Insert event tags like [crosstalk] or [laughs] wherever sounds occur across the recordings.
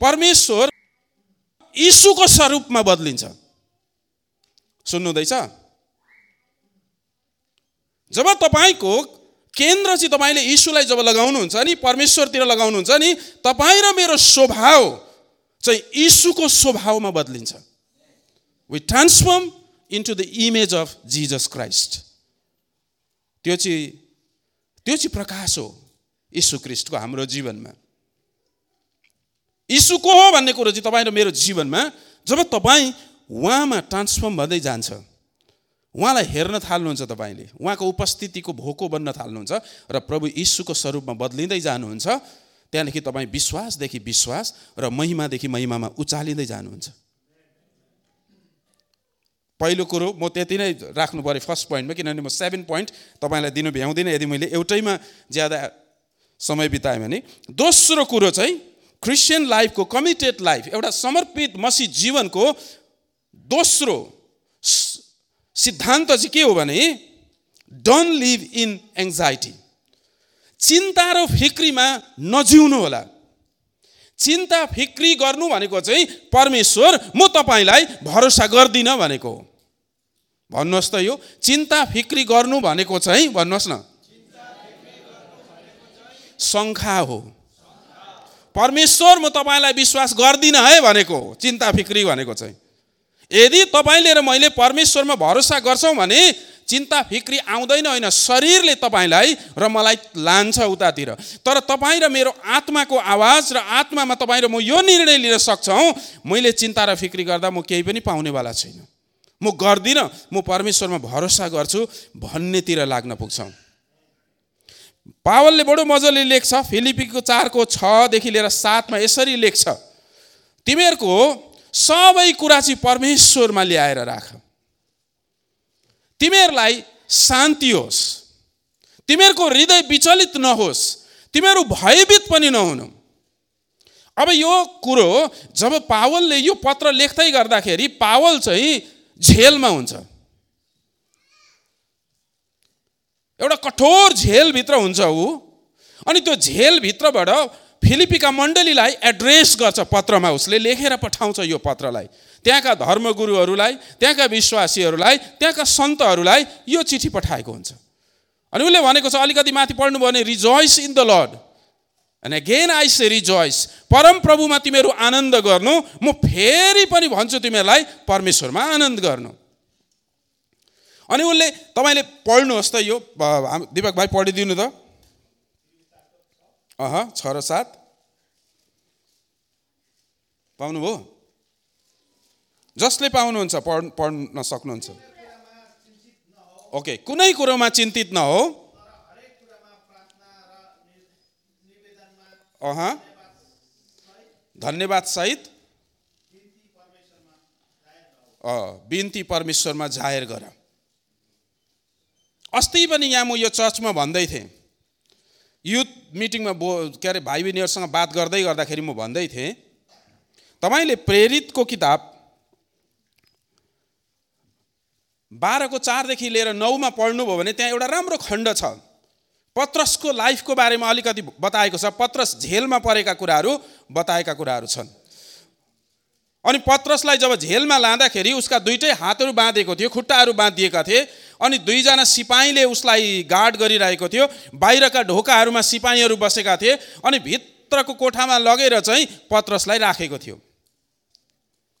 परमेश्वर यीशुको स्वरूपमा बदलिन्छ। सुन्नुहुँदैछ? जब तपाईँको केन्द्र चाहिँ तपाईँले यीशुलाई जब लगाउनुहुन्छ नि परमेश्वरतिर लगाउनुहुन्छ नि तपाईँ र मेरो स्वभाव चाहिँ यीशुको स्वभावमा बदलिन्छ। We transform into the image of Jesus Christ त्यो चाहिँ त्यो चाहिँ प्रकाश हो यीशु क्रिस्टको हाम्रो जीवनमा। यीशु हो भन्ने कुरो चाहिँ तपाईँ र मेरो जीवनमा जब तपाईँ उहाँमा ट्रान्सफर्म भन्दै जान्छ उहाँलाई हेर्न थाल्नुहुन्छ तपाईँले उहाँको उपस्थितिको भोको बन्न थाल्नुहुन्छ र प्रभु यीशुको स्वरूपमा बदलिँदै जानुहुन्छ त्यहाँदेखि तपाईँ विश्वासदेखि विश्वास र महिमादेखि महिमामा उचालिँदै जानुहुन्छ। पहिलो कुरो म त्यति नै राख्नु पऱ्यो फर्स्ट पोइन्टमा किनभने म सेभेन पोइन्ट तपाईँलाई दिनु भ्याउँदिनँ यदि मैले एउटैमा ज्यादा समय बिताएँ भने। दोस्रो कुरो चाहिँ क्रिस्चियन लाइफको कमिटेड लाइफ एउटा समर्पित मसी जीवनको दोस्रो सिद्धान्त चाहिँ के हो भने डोन्ट लिभ इन एङ्जाइटी चिन्ता र फिक्रीमा नजिउनु होला। चिन्ता फिक्री गर्नु भनेको चाहिँ परमेश्वर म तपाईँलाई भरोसा गर्दिनँ भनेको हो। भन्नुहोस् त यो चिन्ता फिक्री गर्नु भनेको चाहिँ भन्नुहोस् न। शङ्खा हो। परमेश्वर म तपाईँलाई विश्वास गर्दिनँ है भनेको चिन्ता फिक्री भनेको चाहिँ। यदि तपाईँले र मैले परमेश्वरमा भरोसा गर्छौँ भने चिन्ता फिक्री आउँदैन होइन शरीरले तपाईँलाई र मलाई लान्छ उतातिर। तर तपाईँ र मेरो आत्माको आवाज र आत्मामा तपाईँ र म यो निर्णय लिन सक्छौँ मैले चिन्ता र फिक्री गर्दा म केही पनि पाउनेवाला छैन। म गर्दिनँ म परमेश्वरमा भरोसा गर्छु भन्नेतिर लाग्न पुग्छौँ। पावलले बडो मजाले लेख्छ फिलिपीको चारको छदेखि लिएर सातमा यसरी लेख्छ तिमीहरूको सबै कुरा चाहिँ परमेश्वरमा ल्याएर राख। तिमीहरूलाई शान्ति होस्। तिमीहरूको हृदय विचलित नहोस्। तिमीहरू भयभीत पनि नहुनु। अब यो कुरो जब पावलले यो पत्र लेख्दै गर्दाखेरि पावल चाहिँ झेलमा हुन्छ। एउटा कठोर झेलभित्र हुन्छ ऊ। अनि त्यो झेलभित्रबाट फिलिपीका मण्डलीलाई एड्रेस गर्छ पत्रमा उसले लेखेर पठाउँछ यो पत्रलाई। त्यहाँका धर्मगुरुहरूलाई त्यहाँका विश्वासीहरूलाई त्यहाँका सन्तहरूलाई यो चिठी पठाएको हुन्छ। अनि उसले भनेको छ अलिकति माथि पढ्नु भने rejoice in the Lord and again I say rejoice परम प्रभुमा तिमीहरू आनन्द गर्नु म फेरि पनि भन्छु तिमीहरूलाई परमेश्वरमा आनन्द गर्नु। अनि उसले तपाईँले पढ्नुहोस् त यो दिपक भाइ पढिदिनु त। अह छ र सात। पाउनुभयो? जसले पाउनुहुन्छ पढ पढ्न सक्नुहुन्छ। ओके कुनै कुरोमा चिन्तित नहो। अह धन्यवाद सहित। बिन्ती परमेश्वरमा जाहेर गर। अस्ति पनि यहाँ म यो चर्चमा भन्दै थिएँ। युथ मिटिङमा बो के अरे भाइ बहिनीहरूसँग बात गर्दै गर्दाखेरि म भन्दै थिएँ तपाईँले प्रेरितको किताब बाह्रको चारदेखि लिएर नौमा पढ्नुभयो भने त्यहाँ एउटा राम्रो खण्ड छ। पत्रसको लाइफको बारेमा अलिकति बताएको छ। पत्रस झेलमा परेका कुराहरू बताएका कुराहरू छन्। अनि पत्रसलाई जब झेलमा लाँदाखेरि उसका दुइटै हातहरू बाँधेको थियो खुट्टाहरू बाँधिएका थिए अनि दुईजना सिपाहीले उसलाई गार्ड गरिरहेको थियो। बाहिरका ढोकाहरूमा सिपाहीहरू बसेका थिए अनि भित्रको कोठामा लगेर चाहिँ पत्रसलाई राखेको थियो।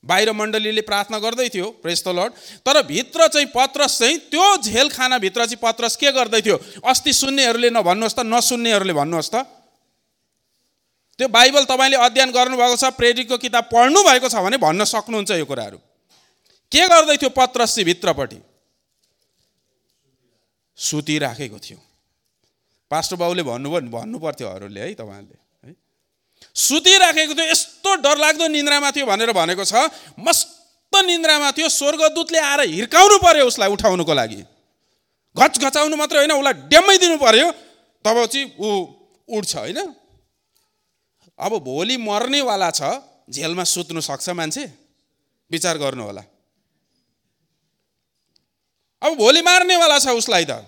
बाहिर मण्डलीले प्रार्थना गर्दै थियो लड तर भित्र चाहिँ पत्रस चाहिँ त्यो झेलखानाभित्र चाहिँ पत्रस के गर्दै थियो? अस्ति सुन्नेहरूले नभन्नुहोस् त नसुन्नेहरूले भन्नुहोस् त। त्यो बाइबल तपाईँले अध्ययन गर्नुभएको छ प्रेरितको किताब पढ्नु भएको छ भने भन्न सक्नुहुन्छ यो कुराहरू। के गर्दै थियो पत्रस चाहिँ भित्रपट्टि? सुतिराखेको थियो। पास्टर बाबुले भन्नुभयो भन्नु पर्थ्यो अरूले है तपाईँहरूले है। सुतिराखेको थियो यस्तो डरलाग्दो निन्द्रामा थियो भनेर भनेको छ मस्त निन्द्रामा थियो स्वर्गदूतले आएर हिर्काउनु पर्यो उसलाई उठाउनुको लागि। घच घचाउनु मात्रै होइन उसलाई ड्याम्मै दिनु पर्यो तब चाहिँ ऊ उठ्छ होइन। अब भोलि मर्नेवाला छ झेलमा सुत्नु सक्छ मान्छे विचार गर्नु होला अब भोलि मार्नेवाला छ उसलाई त।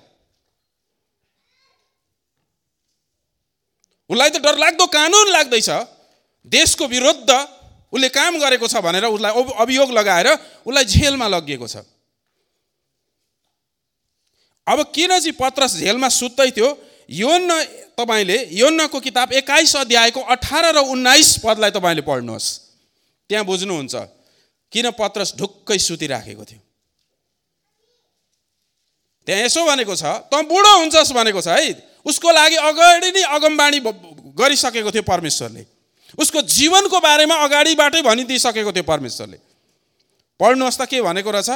उसलाई त डर लाग्दो कानुन लाग्दैछ। देशको विरुद्ध उसले काम गरेको छ भनेर उसलाई अभियोग लगाएर उसलाई जेलमा लगिएको छ। अब किन चाहिँ पत्रस जेलमा सुत्दै थियो? योन्न तपाईँले योन्नको किताब एक्काइस अध्यायको अठार र उन्नाइस पदलाई तपाईँले पढ्नुहोस्। त्यहाँ बुझ्नुहुन्छ किन पत्रस ढुक्कै सुतिराखेको थियो? त्यहाँ यसो भनेको छ त बुढो हुन्छस् भनेको छ है। उसको लागि अगाडि नै अगमबाणी गरिसकेको थियो परमेश्वरले। उसको जीवनको बारेमा अगाडिबाटै भनिदिइसकेको थियो परमेश्वरले। पढ्नुहोस् त के भनेको रहेछ?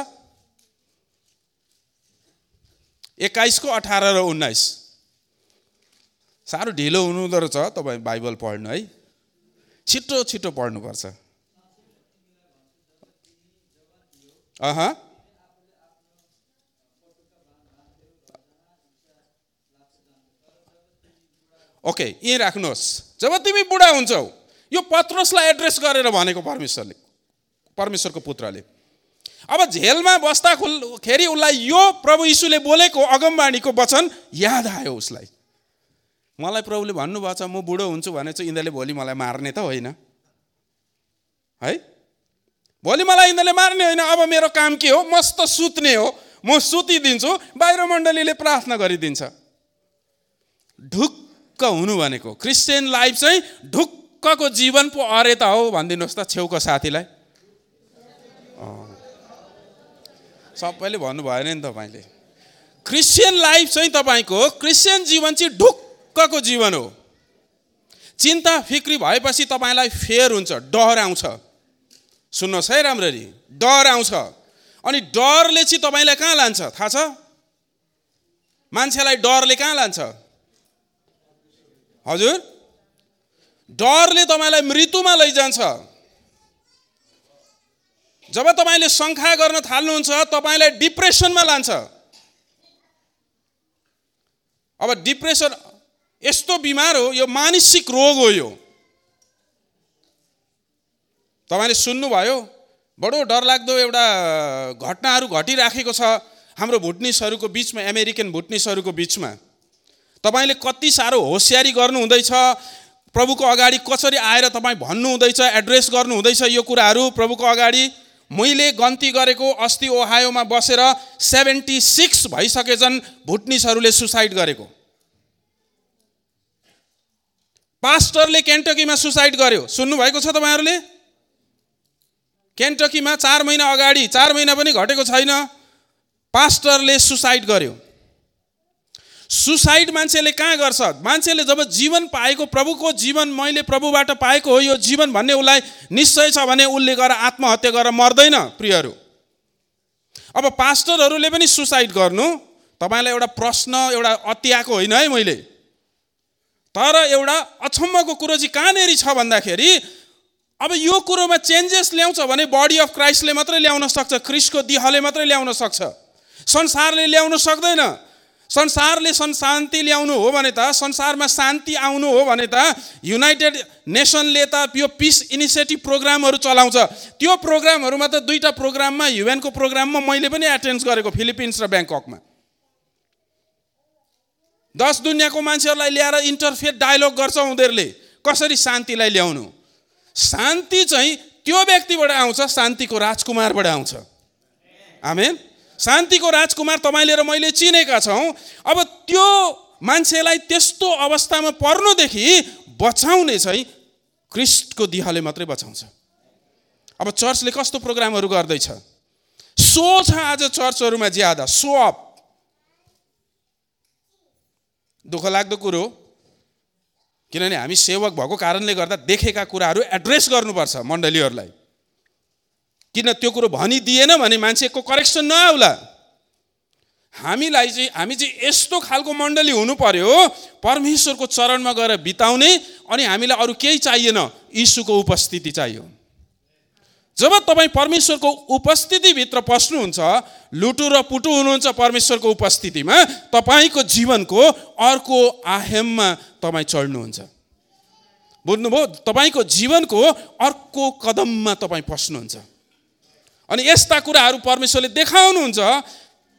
एक्काइसको अठार र उन्नाइस। साह्रो ढिलो हुनुहुँदो रहेछ तपाईँ बाइबल पढ्नु है। छिटो छिटो पढ्नुपर्छ। अह। ओके यहीँ राख्नुहोस्। जब तिमी बुढा हुन्छौ यो पत्रसलाई एड्रेस गरेर भनेको परमेश्वरले परमेश्वरको पुत्रले। अब झेलमा बस्दाखेरि उसलाई यो प्रभु यीशुले बोलेको अगमबाणीको वचन याद आयो उसलाई। मलाई प्रभुले भन्नुभएको छ म बुढो हुन्छु भने चाहिँ यिनीहरूले भोलि मलाई मार्ने त होइन। है? भोलि मलाई यिनीहरूले मार्ने होइन। अब मेरो काम के हो? मस्त सुत्ने हो। म सुतिदिन्छु बाहिर मण्डलीले प्रार्थना गरिदिन्छ। ढुक्क हुनु भनेको। क्रिस्चियन लाइफ चाहिँ ढुक्कको जीवन पो अरे त हो भनिदिनुहोस् त छेउको साथीलाई। सबैले भन्नु भएन नि तपाईँले। क्रिस्चियन लाइफ चाहिँ तपाईँको क्रिस्चियन जीवन चाहिँ ढुक्कको जीवन हो। चिन्ता फिक्री भएपछि तपाईँलाई फेर हुन्छ डर आउँछ। सुन्नुहोस् है राम्ररी डर आउँछ। अनि डरले चाहिँ तपाईँलाई कहाँ लान्छ थाहा छ? मान्छेलाई डरले कहाँ लान्छ? हजुर? डरले तपाईँलाई मृत्युमा लैजान्छ। जब तपाईँले शङ्खा गर्न थाल्नुहुन्छ तपाईँलाई डिप्रेसनमा लान्छ। अब डिप्रेसन यस्तो बिमार हो यो मानसिक रोग हो यो। तपाईँले सुन्नुभयो बडो डरलाग्दो एउटा घटनाहरू घटिराखेको छ हाम्रो भुटनिसहरूको बिचमा अमेरिकन भुटनिसहरूको बिचमा। तपाईँले कति साह्रो होसियारी गर्नुहुँदैछ प्रभुको अगाडि कसरी आएर तपाईँ भन्नुहुँदैछ एड्रेस गर्नुहुँदैछ यो कुराहरू? प्रभुको अगाडि मैले गन्ती गरेको अस्ति ओहायोमा बसेर सेभेन्टी सिक्स भइसकेछन् भुटनिसहरूले सुसाइड गरेको। पास्टरले केन्टकीमा सुसाइड गर्यो। सुन्नुभएको छ तपाईँहरूले? केन्टकीमा चार महिना अगाडि चार महिना पनि घटेको छैन। पास्टरले सुसाइड गर्यो। सुसाइड मान्छेले कहाँ गर्छ? मान्छेले जब जीवन पाएको प्रभुको जीवन मैले प्रभुबाट पाएको हो यो जीवन भन्ने उसलाई निश्चय छ भने उसले गएर आत्महत्या गरेर मर्दैन प्रियहरू। अब पास्टरहरूले पनि सुसाइड गर्नु तपाईँलाई एउटा प्रश्न एउटा अत्याएको होइन है मैले? तर एउटा अचम्मको कुरो चाहिँ कहाँनिर छ भन्दाखेरि अब यो कुरोमा चेन्जेस ल्याउँछ भने बडी अफ क्राइस्टले मात्रै ल्याउन सक्छ क्रिस्टको दिहले मात्रै ल्याउन सक्छ। संसारले ल्याउन सक्दैन। संसारले सन् शान्ति ल्याउनु हो भने त संसारमा शान्ति आउनु हो भने त युनाइटेड नेसनले त यो पिस इनिसिएटिभ प्रोग्रामहरू चलाउँछ। त्यो प्रोग्रामहरूमा त दुईवटा प्रोग्राममा युएनको प्रोग्राममा मैले पनि एटेन्ड गरेको फिलिपिन्स र ब्याङ्ककमा दस दुनियाँको मान्छेहरूलाई ल्याएर इन्टरफेयर डायलग गर्छ उनीहरूले। कसरी शान्तिलाई ल्याउनु? शान्ति चाहिँ त्यो व्यक्तिबाट आउँछ शान्तिको राजकुमारबाट आउँछ। आमेन। शान्तिको राजकुमार तपाईँले र मैले चिनेका छौँ। अब त्यो मान्छेलाई त्यस्तो अवस्थामा पर्नुदेखि बचाउने चाहिँ क्रिस्टको दिहले मात्रै बचाउँछ। अब चर्चले कस्तो प्रोग्रामहरू गर्दैछ? सो छ आज चर्चहरूमा ज्यादा सो अप दुःख लाग्दो कुरो किनभने हामी सेवक भएको कारणले गर्दा देखेका कुराहरू एड्रेस गर्नुपर्छ मण्डलीहरूलाई। किन त्यो कुरो भनिदिएन भने मान्छेको करेक्सन नआउला। हामीलाई चाहिँ हामी चाहिँ यस्तो खालको मण्डली हुनु पर्यो परमेश्वरको चरणमा गएर बिताउने अनि हामीलाई अरू केही चाहिएन यीशुको उपस्थिति चाहियो। जब तपाईँ परमेश्वरको उपस्थितिभित्र पस्नुहुन्छ लुटु र पुटु हुनुहुन्छ परमेश्वरको उपस्थितिमा तपाईँको जीवनको अर्को आहेममा तपाईँ चढ्नुहुन्छ। बुझ्नुभयो? तपाईँको जीवनको अर्को कदममा तपाईँ पस्नुहुन्छ। अनि यस्ता कुराहरू परमेश्वरले देखाउनुहुन्छ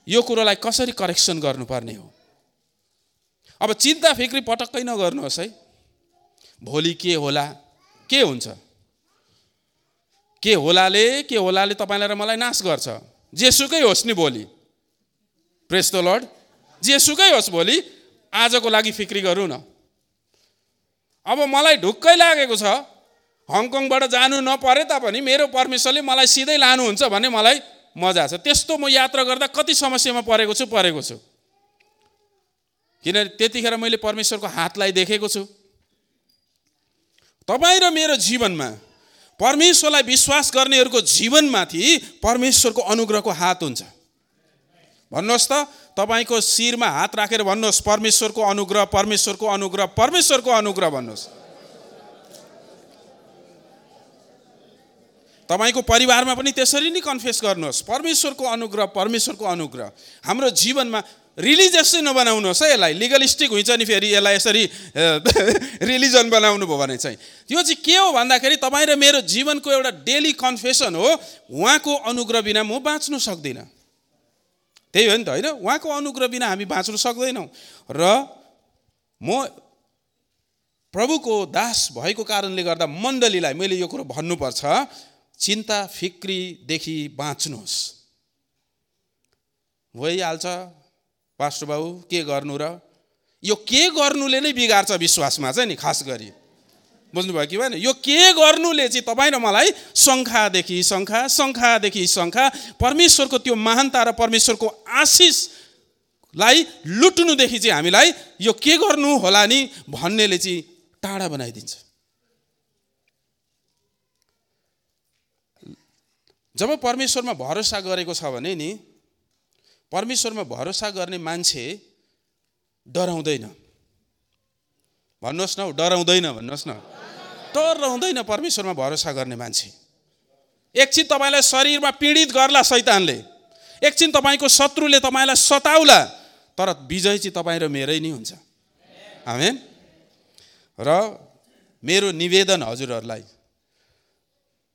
यो कुरोलाई कसरी करेक्सन गर्नुपर्ने हो? अब चिन्ता फिक्री पटक्कै नगर्नुहोस् है। भोलि के होला? के हुन्छ? के होलाले के होलाले तपाईँलाई र मलाई नाश गर्छ? जेसुकै होस् नि भोलि। प्रेस द लड जेसुकै होस् भोलि आजको लागि फिक्री गरौँ न। अब मलाई ढुक्कै लागेको छ हङकङबाट जानु नपरे तापनि मेरो परमेश्वरले मलाई सिधै लानुहुन्छ भने मलाई मजा छ। त्यस्तो म यात्रा गर्दा कति समस्यामा परेको छु परेको छु। किनभने त्यतिखेर मैले परमेश्वरको हातलाई देखेको छु। तपाईँ र मेरो जीवनमा परमेश्वरलाई विश्वास गर्नेहरूको जीवनमाथि परमेश्वरको अनुग्रहको हात हुन्छ। भन्नुहोस् त तपाईँको शिरमा हात राखेर भन्नुहोस् परमेश्वरको अनुग्रह परमेश्वरको अनुग्रह परमेश्वरको अनुग्रह भन्नुहोस्। तपाईँको परिवारमा पनि त्यसरी नै कन्फेस गर्नुहोस्। परमेश्वरको अनुग्रह परमेश्वरको अनुग्रह। हाम्रो जीवनमा रिलिजियस चाहिँ नबनाउनुहोस् है यसलाई। लिगलिस्टिक हुन्छ नि फेरि यसलाई यसरी रिलिजन [laughs] बनाउनु भयो भने चाहिँ। यो चाहिँ के हो भन्दाखेरि तपाईँ र मेरो जीवनको एउटा डेली कन्फेसन हो उहाँको अनुग्रह बिना म बाँच्नु सक्दिनँ। त्यही हो नि त होइन? उहाँको अनुग्रह बिना हामी बाँच्नु सक्दैनौँ। र म प्रभुको दास भएको कारणले गर्दा मण्डलीलाई मैले यो कुरो भन्नुपर्छ। चिन्ता फिक्रीदेखि बाँच्नुहोस्। भइहाल्छ पास्टर बाबु के गर्नु र? यो के गर्नुले नै बिगार्छ विश्वासमा चाहिँ नि खास गरी। बुझ्नुभयो कि भएन? यो के गर्नुले चाहिँ तपाईँ र मलाई शङ्खादेखि शङ्खा शङ्खादेखि शङ्खा परमेश्वरको त्यो महानता र परमेश्वरको आशिषलाई लुट्नुदेखि चाहिँ हामीलाई यो के गर्नु होला नि भन्नेले चाहिँ टाढा बनाइदिन्छ। जब परमेश्वरमा भरोसा गरेको छ भने नि परमेश्वरमा भरोसा गर्ने मान्छे डराउँदैन। भन्नुहोस् न हौ डराउँदैन भन्नुहोस् न। डराउँदैन परमेश्वरमा भरोसा गर्ने मान्छे। एकछिन तपाईँलाई शरीरमा पीडित गर्ला सैतानले। एकछिन तपाईँको शत्रुले तपाईँलाई सताउला तर विजय चाहिँ तपाईँ र मेरै नै हुन्छ। हामी र मेरो निवेदन हजुरहरूलाई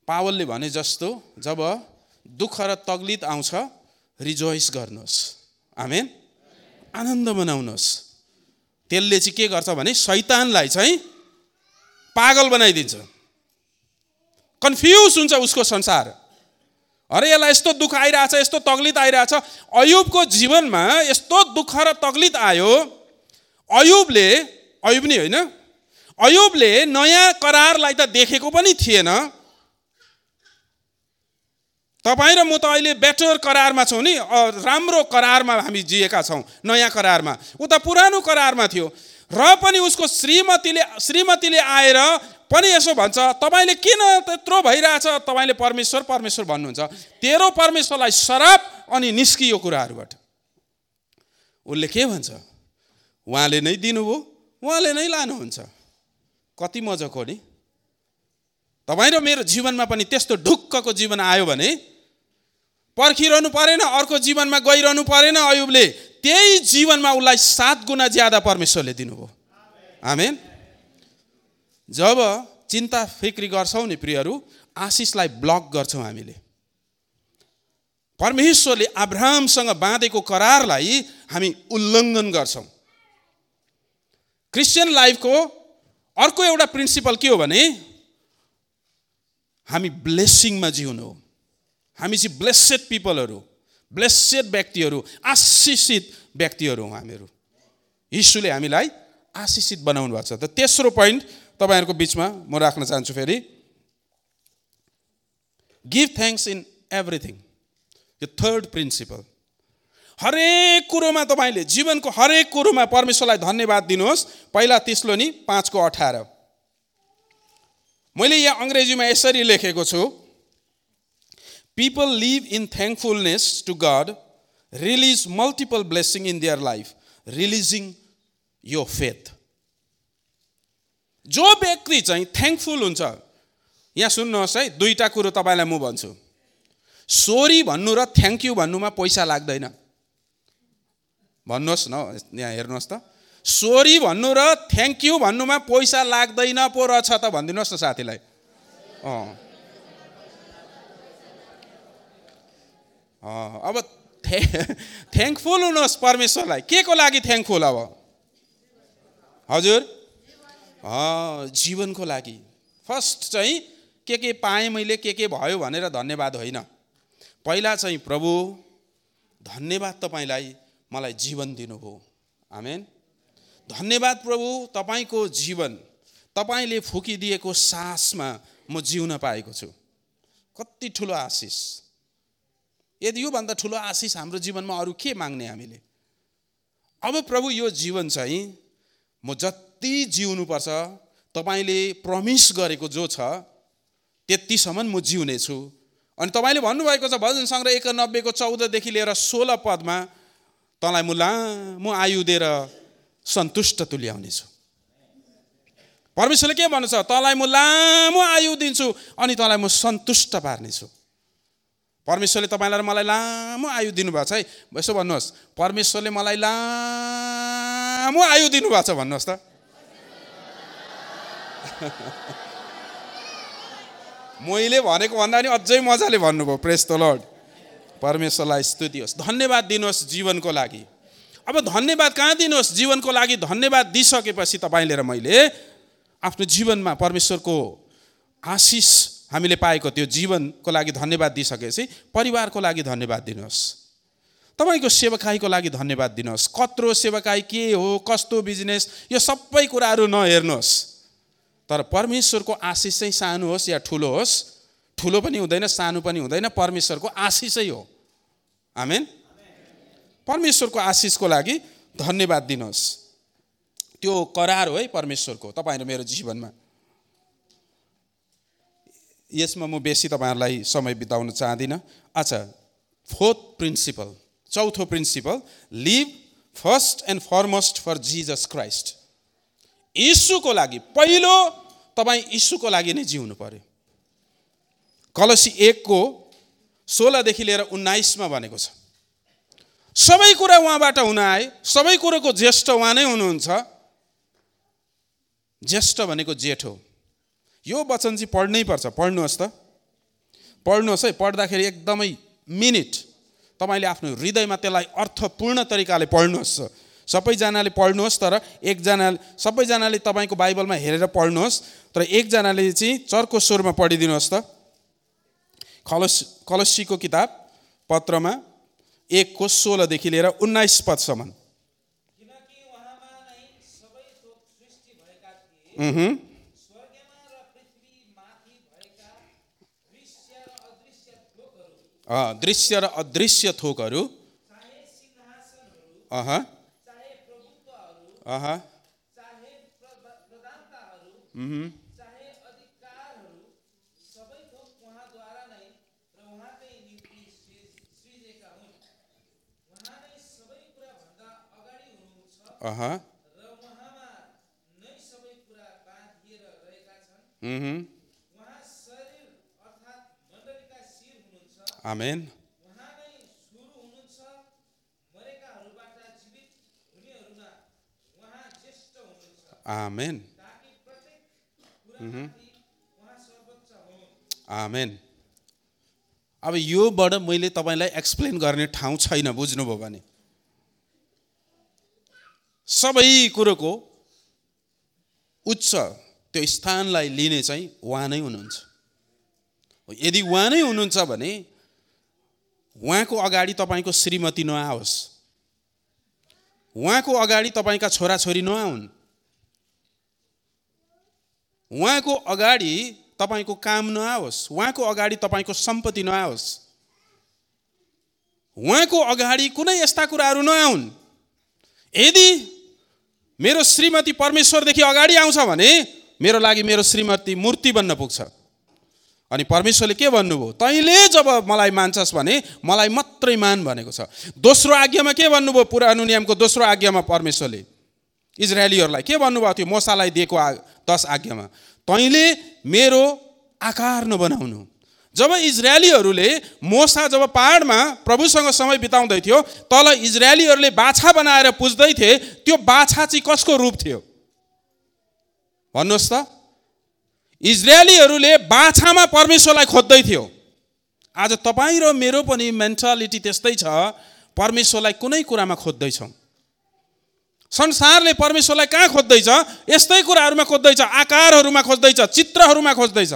पावलले भने जस्तो जब दुःख र तग्लित आउँछ रिजोइस गर्नुहोस्। आमेन? आनन्द मनाउनुहोस्। त्यसले चाहिँ के गर्छ भने शैतानलाई चाहिँ पागल बनाइदिन्छ। कन्फ्युज हुन्छ उसको संसार। अरे यसलाई यस्तो दुःख आइरहेछ यस्तो तग्लित आइरहेछ। अयुबको जीवनमा यस्तो दुःख र तग्लित आयो। अयुबले अयुब नि होइन अयुबले नयाँ करारलाई त देखेको पनि थिएन। तपाईँ र म त अहिले बेटर करारमा छौँ नि। राम्रो करारमा हामी जिएका छौँ नयाँ करारमा। उता पुरानो करारमा थियो। र पनि उसको श्रीमतीले श्रीमतीले आएर पनि यसो भन्छ तपाईँले किन त्यत्रो भइरहेछ? तपाईँले परमेश्वर परमेश्वर भन्नुहुन्छ। तेरो परमेश्वरलाई शराब अनि निस्कियो कुराहरूबाट। उसले के भन्छ? उहाँले नै दिनुभयो उहाँले नै लानुहुन्छ। कति मजाको नि? तपाईँ र मेरो जीवनमा पनि त्यस्तो ढुक्कको जीवन आयो भने पर्खिरहनु परेन अर्को जीवनमा गइरहनु परेन अयुबले त्यही जीवनमा उसलाई सात गुणा ज्यादा परमेश्वरले दिनुभयो। आमेन। जब चिन्ता फिक्री गर्छौँ नि प्रियहरू आशिषलाई ब्लक गर्छौँ हामीले। परमेश्वरले अब्राहमसँग बाँधेको करारलाई हामी उल्लङ्घन गर्छौँ। क्रिस्चियन लाइफको अर्को एउटा प्रिन्सिपल के हो भने हामी ब्लेसिङमा जिउनु हो। हामी चाहिँ ब्लेसेड पिपलहरू ब्लेसेड व्यक्तिहरू आशिषित व्यक्तिहरू हौँ हामीहरू। यीशुले हामीलाई आशिषित बनाउनु भएको छ। त तेस्रो पोइन्ट तपाईँहरूको बिचमा म राख्न चाहन्छु फेरि। गिभ थ्याङ्क्स इन एभ्रिथिङ यो थर्ड प्रिन्सिपल हरेक कुरोमा तपाईँले जीवनको हरेक कुरोमा परमेश्वरलाई धन्यवाद दिनुहोस्। पहिला तिस्लो नि पाँचको अठार। मैले यहाँ अङ्ग्रेजीमा यसरी लेखेको छु। People live in thankfulness to God, release multiple blessing in their life, releasing your faith. जो व्यक्ति चाहिँ थ्याङ्कफुल हुन्छ यहाँ सुन्नुहोस् है दुईवटा कुरो तपाईँलाई म भन्छु। सोरी भन्नु र थ्याङ्क यू भन्नुमा पैसा लाग्दैन। भन्नुहोस् न यहाँ हेर्नुहोस् त। सोरी भन्नु र थ्याङ्क यू भन्नुमा पैसा लाग्दैन पो रहेछ त भनिदिनुहोस् न साथीलाई। अँ। अब थ्याङ्कफुल हुनुहोस् परमेश्वरलाई। के को लागि थ्याङ्कफुल अब? हजुर? जीवनको लागि। फर्स्ट चाहिँ के के पाएँ मैले के के भयो भनेर धन्यवाद होइन। पहिला चाहिँ प्रभु धन्यवाद तपाईँलाई मलाई जीवन दिनुभयो। आमेन। धन्यवाद प्रभु तपाईँको जीवन तपाईँले फुकिदिएको सासमा म जिउन पाएको छु। कति ठुलो आशिष। यदि योभन्दा ठुलो आशिष हाम्रो जीवनमा अरू के माग्ने हामीले? अब प्रभु यो जीवन चाहिँ म जति जिउनुपर्छ तपाईँले प्रमिस गरेको जो छ त्यतिसम्म म जिउनेछु। अनि तपाईँले भन्नुभएको छ भजन सङ्ग्रह एकानब्बेको चौधदेखि लिएर सोह्र पदमा तँलाई म लामो आयु दिएर सन्तुष्ट तुल्याउनेछु। परमेश्वरले के भन्नु छ? तँलाई म लामो आयु दिन्छु अनि तँलाई म सन्तुष्ट पार्नेछु। परमेश्वरले तपाईँलाई मलाई लामो आयु दिनुभएको छ है। यसो भन्नुहोस् परमेश्वरले मलाई लामो आयु दिनुभएको छ भन्नुहोस् त। [laughs] मैले भनेको भन्दा पनि अझै मजाले भन्नुभयो प्रेस द लर्ड परमेश्वरलाई स्तुति होस्। धन्यवाद दिनुहोस् जीवनको लागि। अब धन्यवाद कहाँ दिनुहोस्? जीवनको लागि धन्यवाद दिइसकेपछि तपाईँले र मैले आफ्नो जीवनमा परमेश्वरको आशिष हामीले पाएको त्यो जीवनको लागि धन्यवाद दिइसकेपछि परिवारको लागि धन्यवाद दिनुहोस्। तपाईँको सेवकाईको लागि धन्यवाद दिनुहोस्। कत्रो सेवकाई के हो कस्तो बिजनेस यो सबै कुराहरू नहेर्नुहोस्। तर परमेश्वरको आशिष चाहिँ सानो होस् या ठुलो होस् ठुलो पनि हुँदैन सानो पनि हुँदैन परमेश्वरको आशिषै हो। आमेन। परमेश्वरको आशिषको लागि धन्यवाद दिनुहोस्। त्यो करार हो है परमेश्वरको तपाईँहरू मेरो जीवनमा। यसमा म बेसी तपाईँहरूलाई समय बिताउन चाहदिनँ। अच्छा फोर्थ प्रिन्सिपल चौथो principle live first and foremost for Jesus Christ यीशुको लागि पहिलो तपाईँ यीशुको लागि नै जिउनु पर्यो। कलसी एकको सोह्रदेखि लिएर उन्नाइसमा भनेको छ सबै कुरा उहाँबाट हुन आए सबै कुरोको ज्येष्ठ उहाँ नै हुनुहुन्छ। ज्येष्ठ भनेको जेठ हो। यो वचन चाहिँ पढ्नै पर्छ। पढ्नुहोस् त। पढ्नुहोस् है पढ्दाखेरि एकदमै मिनिट। तपाईँले आफ्नो हृदयमा त्यसलाई अर्थपूर्ण तरिकाले पढ्नुहोस्। सबैजनाले पढ्नुहोस् तर एकजना सबैजनाले तपाईँको बाइबलमा हेरेर पढ्नुहोस्। तर एकजनाले चाहिँ चर्को स्वरमा पढिदिनुहोस् त। कलस कलसीको किताब पत्रमा एकको सोह्रदेखि लिएर उन्नाइस पदसम्म। दृश्य र अदृश्य थोकहरू अह अह अह आमेन आमेन आमेन अब योबाट मैले तपाईँलाई एक्सप्लेन गर्ने ठाउँ छैन बुझ्नुभयो भने। सबै कुरोको उच्च त्यो स्थानलाई लिने चाहिँ उहाँ नै हुनुहुन्छ। यदि उहाँ नै हुनुहुन्छ भने उहाँको अगाडि तपाईँको श्रीमती नआओस्। उहाँको अगाडि तपाईँका छोराछोरी नआउन्। उहाँको अगाडि तपाईँको काम नआओस्। उहाँको अगाडि तपाईँको सम्पत्ति नआओस्। उहाँको अगाडि कुनै यस्ता कुराहरू नआउन्। यदि मेरो श्रीमती परमेश्वरदेखि अगाडि आउँछ भने मेरो लागि मेरो श्रीमती मूर्ति बन्न पुग्छ। अनि परमेश्वरले के भन्नुभयो? तैँले जब मलाई मान्छस् भने मलाई मात्रै मान भनेको छ। दोस्रो आज्ञामा के भन्नुभयो पुरानो नियमको दोस्रो आज्ञामा परमेश्वरले? इजरायलीहरूलाई के भन्नुभएको थियो? मोसालाई दिएको आ दस आज्ञामा। तैँले मेरो आकार नबनाउनु। जब इजरायलीहरूले मोसा जब पाहाडमा प्रभुसँग समय बिताउँदै थियो तल इजरायलीहरूले बाछा बनाएर पुज्दै थिए त्यो बाछा चाहिँ कसको रूप थियो? भन्नुहोस् त। इजरायलीहरूले बाछामा परमेश्वरलाई खोज्दै थियो। आज तपाईँ र मेरो पनि मेन्टालिटी त्यस्तै छ परमेश्वरलाई कुनै कुरामा खोज्दैछौँ। संसारले परमेश्वरलाई कहाँ खोज्दैछ? यस्तै कुराहरूमा खोज्दैछ आकारहरूमा खोज्दैछ चित्रहरूमा खोज्दैछ।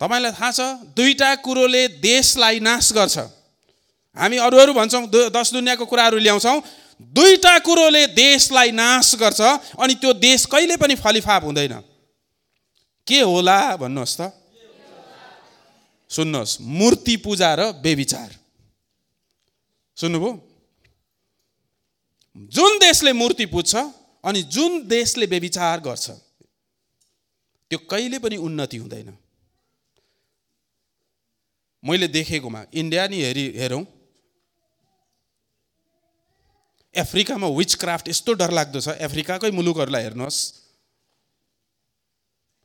तपाईँलाई थाहा छ दुईवटा कुरोले देशलाई नाश गर्छ। हामी अरू अरू भन्छौँ दस दुनियाँको कुराहरू ल्याउँछौँ। दुईवटा कुरोले देशलाई नाश गर्छ अनि त्यो देश कहिले पनि फलिफाप हुँदैन। के होला भन्नुहोस् त? सुन्नुहोस् मूर्ति पूजा र बेविचार। सुन्नुभयो? जुन देशले मूर्ति पुज्छ अनि जुन देशले बेविचार गर्छ त्यो कहिले पनि उन्नति हुँदैन। मैले देखेकोमा इन्डिया नि हेरी हेरौँ अफ्रिकामा विच क्राफ्ट यस्तो डरलाग्दो छ अफ्रिकाकै मुलुकहरूलाई हेर्नुहोस्।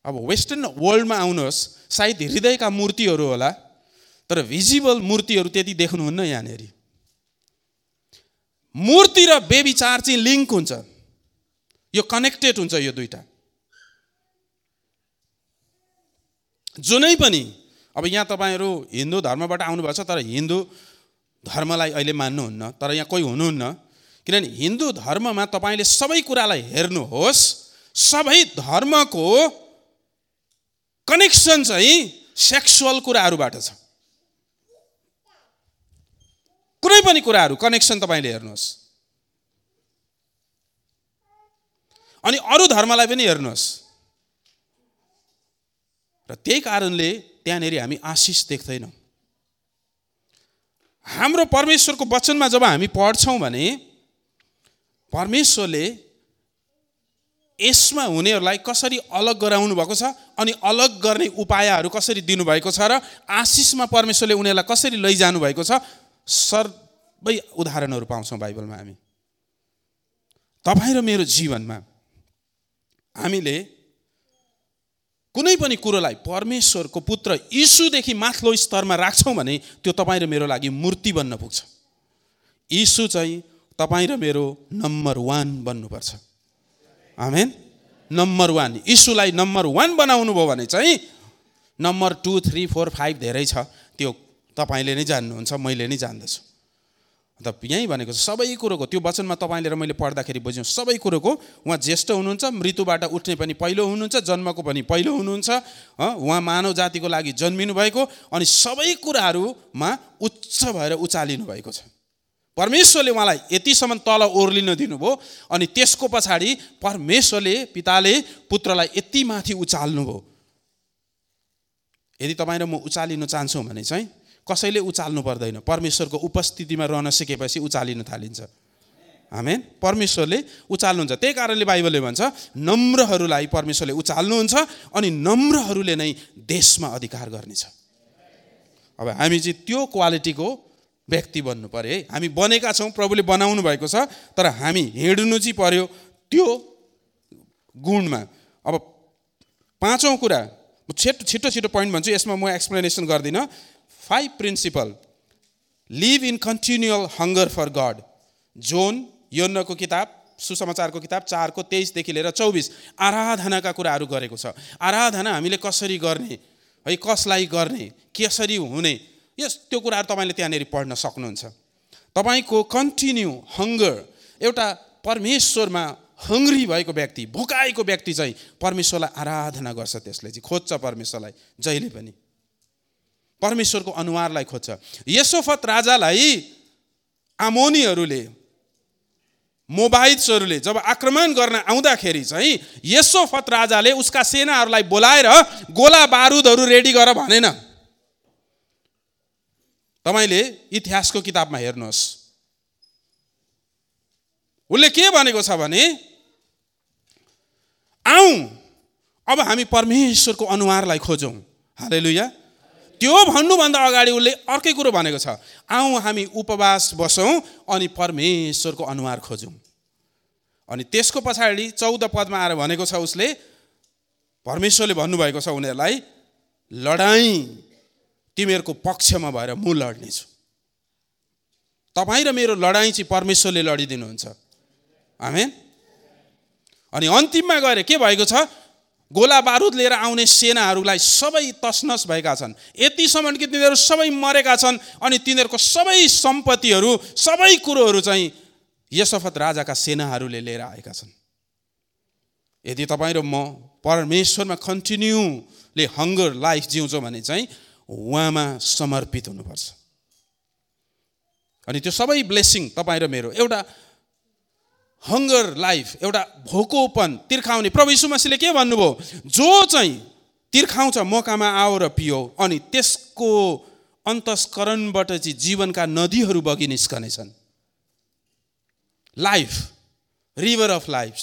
अब वेस्टर्न वर्ल्डमा आउनुहोस् सायद हृदयका मूर्तिहरू होला तर भिजिबल मूर्तिहरू त्यति देख्नुहुन्न यहाँनिर। मूर्ति र बेविचार चाहिँ लिङ्क हुन्छ। यो कनेक्टेड हुन्छ यो दुइटा जुनै पनि अब यहाँ तपाईँहरू हिन्दू धर्मबाट आउनुभएको छ तर हिन्दू धर्मलाई अहिले मान्नुहुन्न तर यहाँ कोही हुनुहुन्न। किनभने हिन्दू धर्ममा तपाईँले सबै कुरालाई हेर्नुहोस् सबै धर्मको कनेक्सन चाहिँ सेक्सुअल कुराहरूबाट छ। कुनै पनि कुराहरू कनेक्सन तपाईँले हेर्नुहोस्। अनि अरू धर्मलाई पनि हेर्नुहोस्। र त्यही कारणले त्यहाँनिर हामी आशिष देख्दैनौँ। हाम्रो परमेश्वरको वचनमा जब हामी पढ्छौँ भने परमेश्वरले यसमा हुनेहरूलाई कसरी अलग गराउनु भएको छ अनि अलग गर्ने उपायहरू कसरी दिनुभएको छ र आशिषमा परमेश्वरले उनीहरूलाई कसरी लैजानु भएको छ सबै उदाहरणहरू पाउँछौँ बाइबलमा हामी। तपाईँ र मेरो जीवनमा हामीले कुनै पनि कुरोलाई परमेश्वरको पुत्र यीशुदेखि माथिल्लो स्तरमा राख्छौँ भने त्यो तपाईँ र मेरो लागि मूर्ति बन्न पुग्छ। यीशु चाहिँ तपाईँ र मेरो नम्बर वान बन्नुपर्छ। आमेन। Number one. यीशुलाई नम्बर वान बनाउनु भयो भने चाहिँ number two three four five धेरै छ। त्यो तपाईँले नै जान्नुहुन्छ मैले नै जान्दछु। अन्त यहीँ भनेको छ सबै कुरोको त्यो वचनमा तपाईँले र मैले पढ्दाखेरि बुझ्यौँ सबै कुरोको उहाँ ज्येष्ठ हुनुहुन्छ मृत्युबाट उठ्ने पनि पहिलो हुनुहुन्छ जन्मको पनि पहिलो हुनुहुन्छ उहाँ मानव जातिको लागि जन्मिनु भएको अनि सबै कुराहरूमा उच्च भएर उचालिनु भएको छ। परमेश्वरले उहाँलाई यतिसम्म तल ओर्लिन दिनुभयो अनि त्यसको पछाडि परमेश्वरले पिताले पुत्रलाई यति माथि उचाल्नुभयो। यदि तपाईँ र म उचालिन चाहन्छौँ भने चाहिँ कसैले उचाल्नु पर्दैन। परमेश्वरको उपस्थितिमा रहन सिकेपछि उचालिन थालिन्छ। हामेन परमेश्वरले उचाल्नुहुन्छ। त्यही कारणले बाइबलले भन्छ नम्रहरूलाई परमेश्वरले उचाल्नुहुन्छ अनि नम्रहरूले नै देशमा अधिकार गर्नेछ। अब हामी चाहिँ त्यो क्वालिटीको व्यक्ति बन्नु पऱ्यो है? हामी बनेका छौँ प्रभुले बनाउनु भएको छ तर हामी हिँड्नु चाहिँ पर्यो त्यो गुणमा। अब पाँचौँ कुरा म छिटो छिटो छिटो पोइन्ट भन्छु यसमा म एक्सप्लेनेसन गर्दिनँ। Five principle live in continual hunger for God John योनको किताब सुसमाचारको किताब चारको तेइसदेखि लिएर चौबिस आराधनाका कुराहरू गरेको छ। आराधना हामीले कसरी गर्ने? है कसलाई गर्ने? कसरी हुने? यस त्यो कुराहरू तपाईँले त्यहाँनिर पढ्न सक्नुहुन्छ। तपाईँको कन्टिन्यू हङ्गर एउटा परमेश्वरमा हङ्ग्री भएको व्यक्ति भोकाएको व्यक्ति चाहिँ परमेश्वरलाई आराधना गर्छ त्यसले चाहिँ। खोज्छ परमेश्वरलाई जहिले पनि। परमेश्वरको अनुहारलाई खोज्छ। यसोफत राजालाई आमोनीहरूले मोबाइल्सहरूले जब आक्रमण गर्न आउँदाखेरि चाहिँ यसोफत राजाले उसका सेनाहरूलाई बोलाएर गोला बारुदहरू रेडी गर भनेन। तपाईँले इतिहासको किताबमा हेर्नुहोस्। उसले के भनेको छ भने आउँ अब हामी परमेश्वरको अनुहारलाई खोजौँ। हाले लुया त्यो भन्नुभन्दा अगाडि उसले अर्कै कुरो भनेको छ आउँ हामी उपवास बसौँ अनि परमेश्वरको अनुहार खोजौँ। अनि त्यसको पछाडि चौध पदमा आएर भनेको छ उसले परमेश्वरले भन्नुभएको छ उनीहरूलाई लडाइँ तिमीहरूको पक्षमा भएर म लड्नेछु। तपाईँ र मेरो लडाइँ चाहिँ परमेश्वरले लडिदिनुहुन्छ। आमेन। अनि अन्तिममा गएर के भएको छ? गोला बारुद लिएर आउने सेनाहरूलाई सबै तसनस भएका छन्। यतिसम्म कि तिनीहरू सबै मरेका छन् अनि तिनीहरूको सबै सम्पत्तिहरू सबै कुरोहरू चाहिँ यसफत राजाका सेनाहरूले लिएर आएका छन्। यदि तपाईँ र म परमेश्वरमा कन्टिन्यूले हङ्गर लाइफ जिउँछौँ भने चाहिँ उहाँमा समर्पित हुनुपर्छ। अनि त्यो सबै ब्लेसिङ तपाईँ र मेरो एउटा हङ्गर लाइफ एउटा भोकोपन तिर्खाउने प्रभु यीशु मसीले के भन्नुभयो? जो चाहिँ तिर्खाउँछ मौकामा आओ र पियो अनि त्यसको अन्तस्करणबाट चाहिँ जीवनका नदीहरू बगि निस्कनेछन्। लाइफ रिभर अफ लाइफ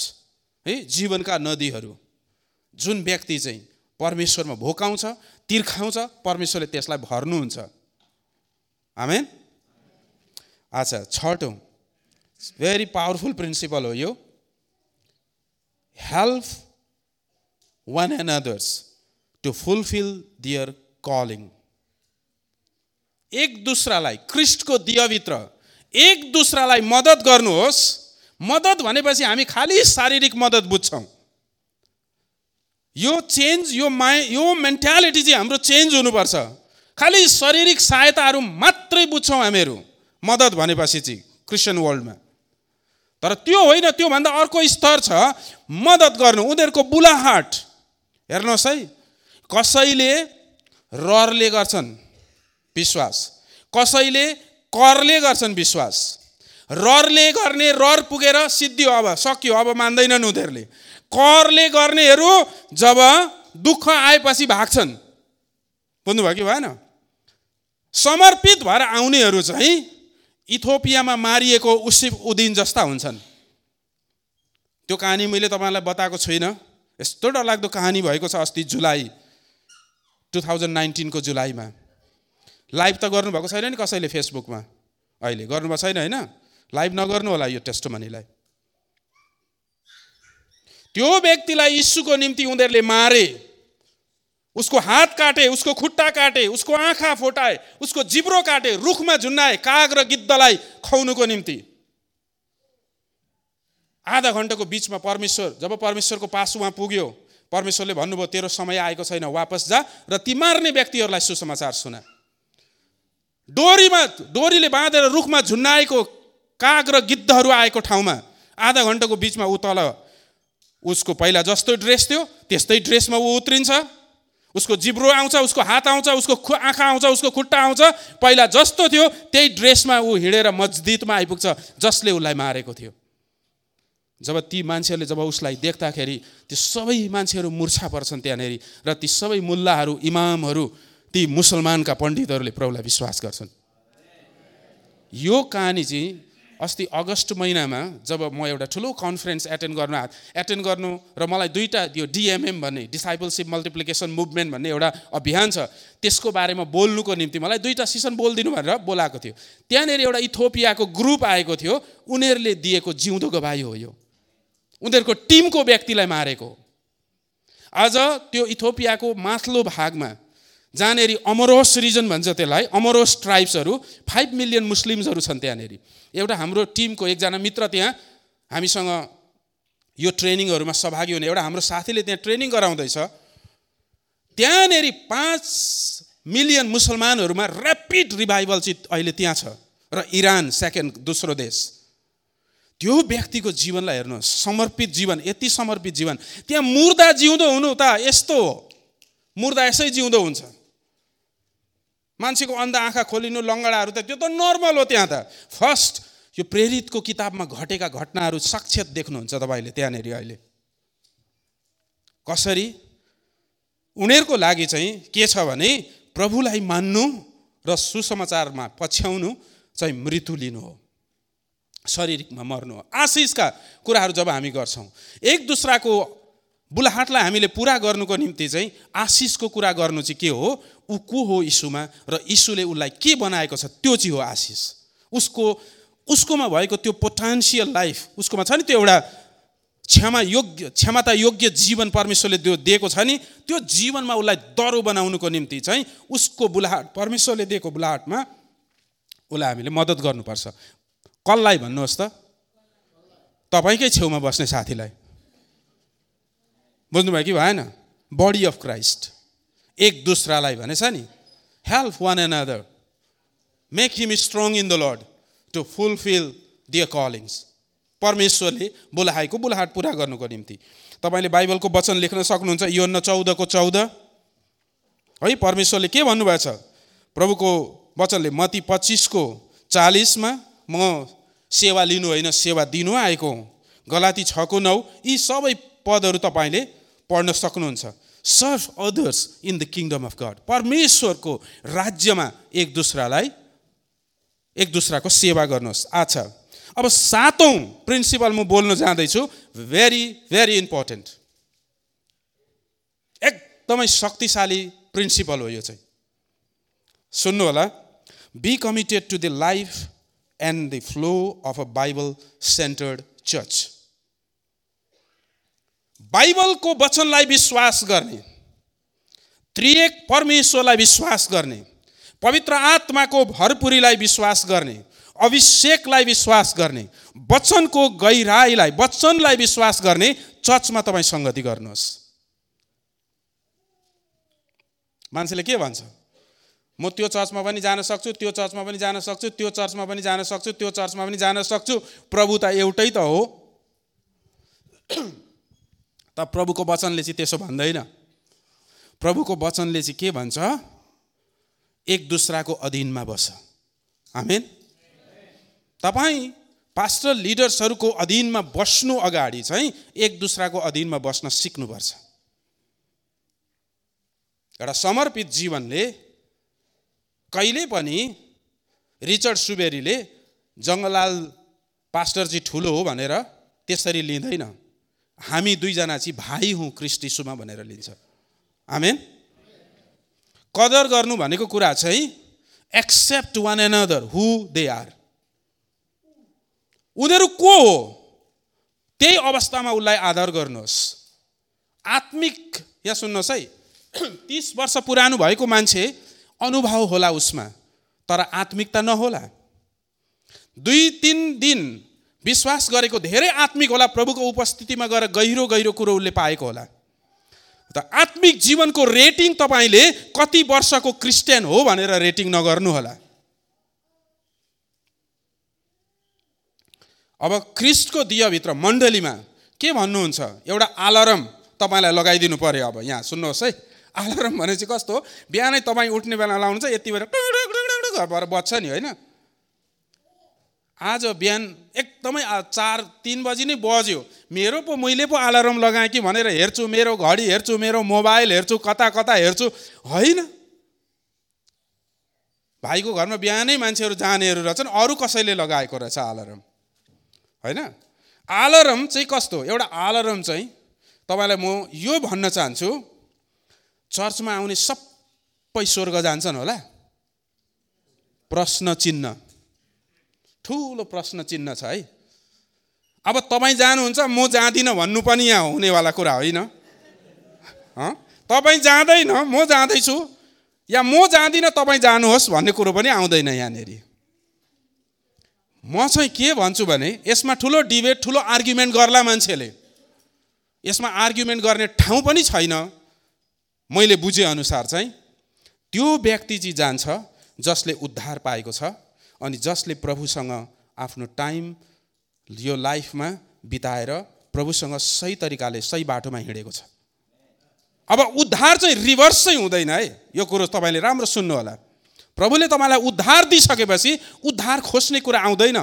है जीवनका नदीहरू। जुन व्यक्ति चाहिँ परमेश्वरमा भोकाउँछ तिर्खाउँछ परमेश्वरले त्यसलाई भर्नुहुन्छ। आमेन? अच्छा छटौँ भेरी पावरफुल प्रिन्सिपल हो यो। Help one and others to fulfil their calling एक दुसरालाई क्रिस्टको दियभित्र एक दुसरालाई मद्दत गर्नुहोस्। मद्दत भनेपछि हामी खालि शारीरिक मद्दत बुझ्छौँ। यो चेन्ज यो माइ यो मेन्टालिटी चाहिँ हाम्रो चेन्ज हुनुपर्छ। खालि शारीरिक सहायताहरू मात्रै बुझ्छौँ हामीहरू मद्दत भनेपछि चाहिँ क्रिस्चियन वर्ल्डमा तर त्यो होइन त्योभन्दा अर्को स्तर छ मद्दत गर्नु। उनीहरूको बुलाहाट हेर्नुहोस् है कसैले रहरले गर्छन् विश्वास। कसैले करले गर्छन् विश्वास। रहरले गर्ने रहर पुगेर सिद्धियो अब सक्यो अब मान्दैनन् उनीहरूले। करले गर्नेहरू जब दुःख आएपछि भाग्छन्। बुझ्नुभयो कि भएन? समर्पित भएर आउनेहरू चाहिँ इथोपियामा मारिएको उसिफ उदिन जस्ता हुन्छन्। त्यो कहानी मैले तपाईँलाई बताएको छुइनँ। यस्तो डरलाग्दो कहानी भएको छ अस्ति जुलाई टु थाउजन्ड नाइन्टिनको जुलाईमा। लाइभ त गर्नुभएको छैन नि कसैले फेसबुकमा? अहिले गर्नुभएको छैन होइन? लाइभ नगर्नु होला यो टेस्टमनीलाई। त्यो व्यक्तिलाई यीशुको निम्ति उनीहरूले मारे। उसको हात काटे उसको खुट्टा काटे उसको आँखा फोटाए उसको जिब्रो काटे रुखमा झुन्नाए काग र गिद्धलाई खुवाउनुको निम्ति। आधा घन्टाको बिचमा परमेश्वर जब परमेश्वरको पास उहाँ पुग्यो परमेश्वरले भन्नुभयो तेरो समय आएको छैन वापस जा र ती मार्ने व्यक्तिहरूलाई सुसमाचार सुना। डोरीमा डोरीले बाँधेर रुखमा झुन्नाएको काग र गिद्धहरू आएको ठाउँमा आधा घन्टाको बिचमा ऊ तल उसको पहिला जस्तो ड्रेस थियो त्यस्तै ड्रेसमा ऊ उत्रिन्छ। उसको जिब्रो आउँछ उसको हात आउँछ उसको आँखा आउँछ उसको खुट्टा आउँछ। पहिला जस्तो थियो त्यही ड्रेसमा ऊ हिँडेर मस्जिदमा आइपुग्छ जसले उसलाई मारेको थियो। जब ती मान्छेहरूले जब उसलाई देख्दाखेरि त्यो सबै मान्छेहरू मुर्छा पर्छन् त्यहाँनिर र ती सबै मुल्लाहरू इमामहरू ती मुसलमानका पण्डितहरूले प्रभुलाई विश्वास गर्छन्। यो कहानी चाहिँ अस्ति अगस्त महिनामा जब म एउटा ठुलो कन्फरेन्स एटेन्ड गर्न एटेन्ड गर्नु र मलाई दुईवटा यो डिएमएम भन्ने डिसाइपलसिप मल्टिप्लिकेसन मुभमेन्ट भन्ने एउटा अभियान छ त्यसको बारेमा बोल्नुको निम्ति मलाई दुईवटा सिसन बोलिदिनु भनेर बोलाएको थियो। त्यहाँनिर एउटा इथोपियाको ग्रुप आएको थियो उनीहरूले दिएको जिउँदो गवाई हो यो। उनीहरूको टिमको व्यक्तिलाई मारेको। आज त्यो इथोपियाको माथिल्लो भागमा जहाँनिर अमरोस रिजन भन्छ त्यसलाई अमरोस ट्राइब्सहरू फाइभ मिलियन मुस्लिम्सहरू छन् त्यहाँनिर। एउटा हाम्रो टिमको एकजना मित्र त्यहाँ हामीसँग यो ट्रेनिङहरूमा सहभागी हुने एउटा हाम्रो साथीले त्यहाँ ट्रेनिङ गराउँदैछ। त्यहाँनिर पाँच मिलियन मुसलमानहरूमा ऱ्यापिड रिभाइभल चाहिँ अहिले त्यहाँ छ र इरान सेकेन्ड दोस्रो देश। त्यो व्यक्तिको जीवनलाई हेर्नुहोस् समर्पित जीवन यति समर्पित जीवन। त्यहाँ मुर्दा जिउँदो हुनु त यस्तो हो। मुर्दा यसै जिउँदो हुन्छ। मान्छेको अन्ध आँखा खोलिनु लङ्गडाहरू त त्यो त नर्मल हो त्यहाँ त। फर्स्ट यो प्रेरितको किताबमा घटेका घटनाहरू साक्षात देख्नुहुन्छ तपाईँले त्यहाँनिर अहिले। कसरी? उनीहरूको लागि चाहिँ के छ भने प्रभुलाई मान्नु र सुसमाचारमा पछ्याउनु चाहिँ मृत्यु लिनु हो। शारीरिकमा मर्नु हो। आशिषका कुराहरू जब हामी गर्छौँ एक दुसराको बुलाहाटलाई हामीले पुरा गर्नुको निम्ति चाहिँ आशिषको कुरा गर्नु चाहिँ के हो? ऊ को हो यीशुमा र यीशुले उसलाई के बनाएको छ त्यो चाहिँ हो आशिष। उसको उसकोमा भएको त्यो पोटेन्सियल लाइफ उसकोमा छ नि त्यो एउटा क्षमा योग्य क्षमता योग्य जीवन परमेश्वरले त्यो दिएको छ नि त्यो जीवनमा उसलाई दरो बनाउनुको निम्ति चाहिँ उसको बुलाहाट परमेश्वरले दिएको बुलाहाटमा उसलाई हामीले मद्दत गर्नुपर्छ। कसलाई भन्नुहोस् त? तपाईँकै छेउमा बस्ने साथीलाई। बुझ्नुभयो कि भएन? बडी अफ क्राइस्ट एक दोस्रालाई भनेछ नि help one another make him strong in the Lord to fulfil their callings परमेश्वरले बोलाएको बोलाहाट पुरा गर्नुको निम्ति। तपाईँले बाइबलको वचन लेख्न सक्नुहुन्छ यो न चौधको चौध। है परमेश्वरले के भन्नुभएछ प्रभुको वचनले मती पच्चिसको चालिसमा म सेवा लिनु होइन सेवा दिनु आएको हुँ। गलाती छको नौ यी सबै पदहरू तपाईँले पढ्न सक्नुहुन्छ। Serve others in the kingdom of God परमेश्वरको राज्यमा एक दुसरालाई एक दुसराको सेवा गर्नुहोस् अच्छा अब सातौँ प्रिन्सिपल म बोल्न जाँदैछु भेरी भेरी इम्पोर्टेन्ट एकदमै शक्तिशाली प्रिन्सिपल हो यो चाहिँ सुन्नु होला be committed to the life and the flow of a Bible centred church बाइबलको वचनलाई विश्वास गर्ने त्रिएक परमेश्वरलाई विश्वास गर्ने पवित्र आत्माको भरपुरीलाई विश्वास गर्ने अभिषेकलाई विश्वास गर्ने वचनको गहिराईलाई वचनलाई विश्वास गर्ने चर्चमा तपाईँ सङ्गति गर्नुहोस्। मान्छेले के भन्छ? म त्यो चर्चमा पनि जान सक्छु त्यो चर्चमा पनि जान सक्छु त्यो चर्चमा पनि जान सक्छु त्यो चर्चमा पनि जान सक्छु। प्रभु त एउटै त हो। त प्रभुको वचनले चाहिँ त्यसो भन्दैन। प्रभुको वचनले चाहिँ के भन्छ? एक दुसराको अधीनमा बस। आमेन। तपाईँ पास्टर लिडर्सहरूको अधीनमा बस्नु अगाडि चाहिँ एक दुसराको अधीनमा बस्न सिक्नुपर्छ। एउटा समर्पित जीवनले कहिले पनि रिचर्ड सुबेरीले जङ्गलाल पास्टर चाहिँ ठुलो हो भनेर त्यसरी लिँदैन। हामी दुईजना चाहिँ भाइ हौँ क्रिस्टिसुमा भनेर लिन्छ। आमेन? कदर गर्नु भनेको कुरा चाहिँ accept one another who they are उनीहरू को हो? त्यही अवस्थामा उसलाई आदर गर्नुहोस्। आत्मिक यहाँ सुन्नुहोस् है [clears throat] तिस वर्ष पुरानो भएको मान्छे अनुभव होला उसमा तर आत्मिकता नहोला। दुई तिन दिन विश्वास गरेको धेरै आत्मिक होला प्रभुको उपस्थितिमा गएर गहिरो गहिरो कुरो उसले पाएको होला। त आत्मिक जीवनको रेटिङ तपाईँले कति वर्षको क्रिस्चियन हो भनेर रेटिङ नगर्नु होला। अब क्रिस्टको दियाभित्र मण्डलीमा के भन्नुहुन्छ? एउटा आलारम तपाईँलाई लगाइदिनु पर्यो अब यहाँ सुन्नुहोस् है। आलारम भने चाहिँ कस्तो? बिहानै तपाईँ उठ्ने बेला लाउनु चाहिँ यति बेला बज्छ नि होइन? आज बिहान एकदमै चार तिन बजी नै बज्यो। मेरो पो मैले पो अलार्म लगाएँ कि भनेर हेर्छु मेरो घडी हेर्छु मेरो मोबाइल हेर्छु कता कता हेर्छु होइन। भाइको घरमा बिहानै मान्छेहरू जानेहरू रहेछन् अरू कसैले लगाएको रहेछ अलार्म? होइन? अलार्म चाहिँ कस्तो? एउटा अलार्म चाहिँ तपाईँलाई म यो भन्न चाहन्छु चर्चमा आउने सबै स्वर्ग जान्छन् होला। प्रश्न चिन्ह। ठुलो प्रश्न चिन्ह छ है। अब तपाईँ जानुहुन्छ म जाँदिनँ भन्नु पनि यहाँ हुनेवाला कुरा होइन। तपाईँ जाँदैन म जाँदैछु। या म जाँदिनँ तपाईँ जानुहोस् भन्ने कुरो पनि आउँदैन यहाँनिर। म चाहिँ के भन्छु भने यसमा ठुलो डिबेट ठुलो आर्ग्युमेन्ट गर्ला मान्छेले। यसमा आर्ग्युमेन्ट गर्ने ठाउँ पनि छैन। मैले बुझेअनुसार चाहिँ त्यो व्यक्ति चाहिँ जान्छ जसले उद्धार पाएको छ। अनि जसले प्रभुसँग आफ्नो टाइम यो लाइफमा बिताएर प्रभुसँग सही तरिकाले सही बाटोमा हिँडेको छ। अब उद्धार चाहिँ रिभर्स चाहिँ हुँदैन है। यो कुरो तपाईँले राम्रो सुन्नु होला प्रभुले तपाईँलाई उद्धार दिइसकेपछि उद्धार खोज्ने कुरा आउँदैन।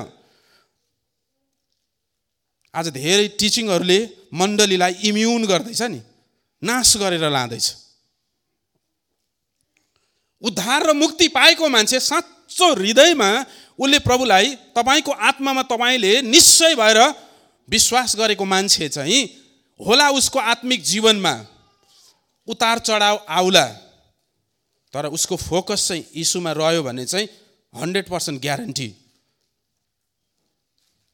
आज धेरै टिचिङहरूले मण्डलीलाई इम्युन गर्दैछ नि। नाश गरेर लाँदैछ। उद्धार र मुक्ति पाएको मान्छे साँचो हृदयमा उसले प्रभुलाई तपाईँको आत्मामा तपाईँले निश्चय भएर विश्वास गरेको मान्छे चाहिँ होला उसको आत्मिक जीवनमा उतार चढाव आउला। तर उसको फोकस चाहिँ यीशुमा रह्यो भने चाहिँ हन्ड्रेड पर्सेन्ट ग्यारेन्टी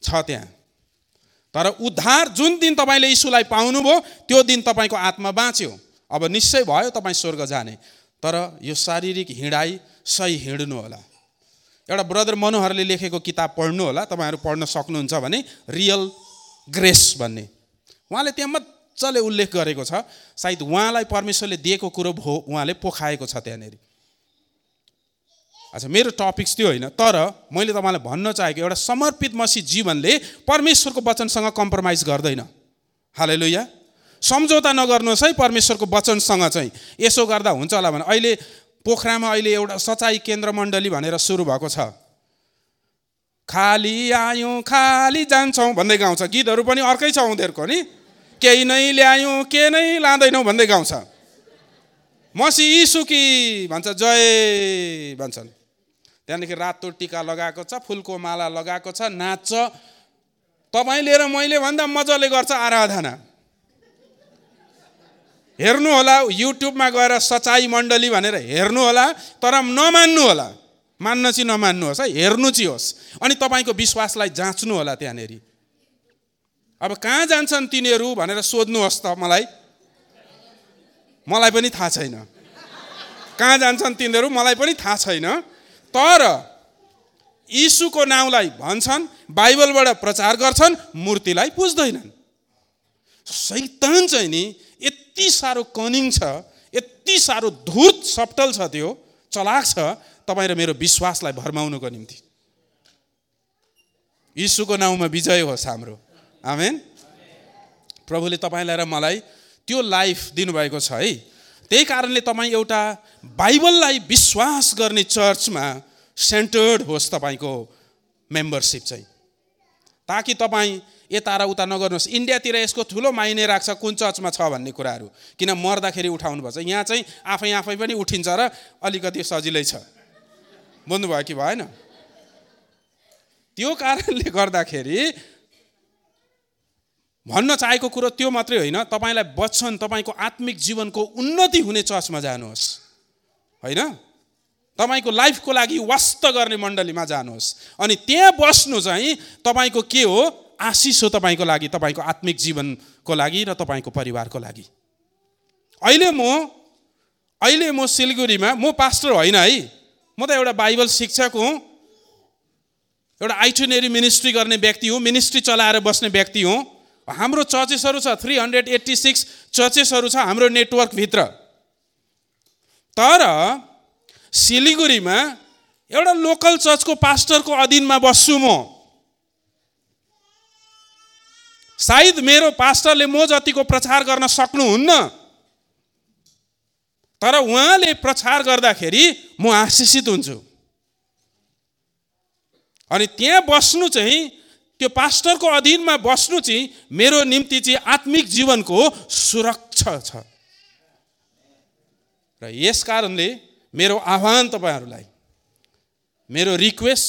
छ त्यहाँ। तर उद्धार जुन दिन तपाईँले यीशुलाई पाउनुभयो त्यो दिन तपाईँको आत्मा बाँच्यो। अब निश्चय भयो तपाईँ स्वर्ग जाने। तर यो शारीरिक हिँडाइ सही हिँड्नु होला। एउटा ब्रदर मनोहरले लेखेको किताब पढ्नु होला तपाईँहरू पढ्न सक्नुहुन्छ भने रियल ग्रेस भन्ने। उहाँले त्यहाँ मजाले उल्लेख गरेको छ सायद उहाँलाई परमेश्वरले दिएको कुरो भो उहाँले पोखाएको छ त्यहाँनिर। अच्छा मेरो टपिक्स त्यो होइन तर मैले तपाईँलाई भन्न चाहेको एउटा समर्पित मसी जीवनले परमेश्वरको वचनसँग कम्प्रोमाइज गर्दैन। हालै सम्झौता नगर्नुहोस् है परमेश्वरको वचनसँग चाहिँ। यसो गर्दा हुन्छ होला भने अहिले पोखरामा अहिले एउटा सचाइ केन्द्र मण्डली भनेर सुरु भएको छ। खाली आयौँ खाली जान्छौँ भन्दै गाउँछ। गीतहरू पनि अर्कै छ उनीहरूको नि। केही नै ल्यायौँ के नै लाँदैनौँ भन्दै गाउँछ। मसी सुकी भन्छ जय भन्छन्। त्यहाँदेखि रातो टिका लगाएको छ फुलको माला लगाएको छ नाच्छ। तपाईँले र मैले भन्दा मजाले गर्छ आराधना। हेर्नु होला युट्युबमा गएर सचाइ मण्डली भनेर हेर्नु होला तर नमान्नु होला। मान्न चाहिँ नमान्नुहोस् है हेर्नु चाहिँ होस्। अनि तपाईँको विश्वासलाई जाँच्नु होला त्यहाँनिर। अब कहाँ जान्छन् तिनीहरू भनेर सोध्नुहोस् त मलाई। मलाई पनि थाहा छैन। कहाँ जान्छन् तिनीहरू मलाई पनि थाहा छैन। तर यीशुको नाउँलाई भन्छन् बाइबलबाट प्रचार गर्छन् मूर्तिलाई पुज्दैनन्। सैतान चाहिँ नि यति साह्रो कनिङ छ यति साह्रो धुर्त सप्टल छ त्यो चलाक छ तपाईँ र मेरो विश्वासलाई भर्माउनुको निम्ति। यीशुको नाउँमा विजय होस् हाम्रो। आमेन। प्रभुले तपाईँलाई र मलाई त्यो लाइफ दिनुभएको छ है। त्यही कारणले तपाईँ एउटा बाइबललाई विश्वास गर्ने चर्चमा सेन्टर्ड होस् तपाईँको मेम्बरसिप चाहिँ। ताकि तपाईँ यता र उता नगर्नुहोस्। इन्डियातिर यसको ठुलो माइने राख्छ कुन चर्चमा छ भन्ने कुराहरू। किन मर्दाखेरि उठाउनुपर्छ यहाँ चाहिँ आफै आफै पनि उठिन्छ र अलिकति सजिलै छ। बुझ्नुभयो कि भएन? त्यो कारणले गर्दाखेरि भन्न चाहेको कुरो त्यो मात्रै होइन। तपाईँलाई बच्छन् तपाईँको आत्मिक जीवनको उन्नति हुने चर्चमा जानुहोस्। होइन? तपाईँको लाइफको लागि वास्त गर्ने मण्डलीमा जानुहोस्। अनि त्यहाँ बस्नु चाहिँ तपाईँको के हो? आशिष हो तपाईँको लागि तपाईँको आत्मिक जीवनको लागि र तपाईँको परिवारको लागि। अहिले म अहिले म सिलगढीमा म पास्टर होइन है। म त एउटा बाइबल शिक्षक हुँ। एउटा आइटुनेरी मिनिस्ट्री गर्ने व्यक्ति हुँ मिनिस्ट्री चलाएर बस्ने व्यक्ति हुँ। हाम्रो चर्चेसहरू छ थ्री हन्ड्रेड एट्टी सिक्स चर्चेसहरू छ हाम्रो नेटवर्कभित्र। तर सिलिगुडीमा एउटा लोकल चर्चको पास्टरको अधीनमा बस्छु म। सायद मेरो पास्टरले म जतिको प्रचार गर्न सक्नुहुन्न तर उहाँले प्रचार गर्दाखेरि म आशिषित हुन्छु। अनि त्यहाँ बस्नु चाहिँ त्यो पास्टरको अधीनमा बस्नु चाहिँ मेरो निम्ति चाहिँ आत्मिक जीवनको सुरक्षा छ। र यस कारणले मेरो आह्वान तपाईँहरूलाई मेरो रिक्वेस्ट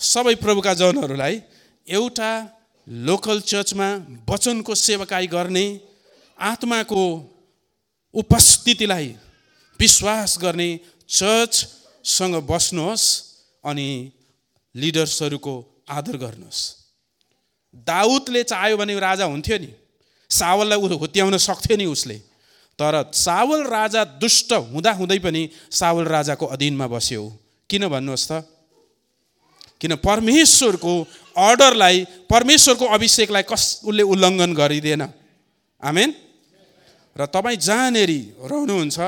सबै प्रभुका जनहरूलाई एउटा लोकल चर्चमा वचनको सेवकाई गर्ने आत्माको उपस्थितिलाई विश्वास गर्ने चर्चसँग बस्नुहोस् अनि लिडर्सहरूको आदर गर्नुहोस्। दाउदले चाह्यो भने राजा हुन्थ्यो नि। सावललाई हुत्याउन सक्थ्यो नि उसले। तर सावल राजा दुष्ट हुँदा हुँदै पनि सावल राजाको अधीनमा बस्यो। किन भन्नुहोस् त? किन परमेश्वरको अर्डरलाई परमेश्वरको अभिषेकलाई कस उसले उल्लङ्घन गरिदिएन। आमेन? र तपाईँ जहाँनेरि रहनुहुन्छ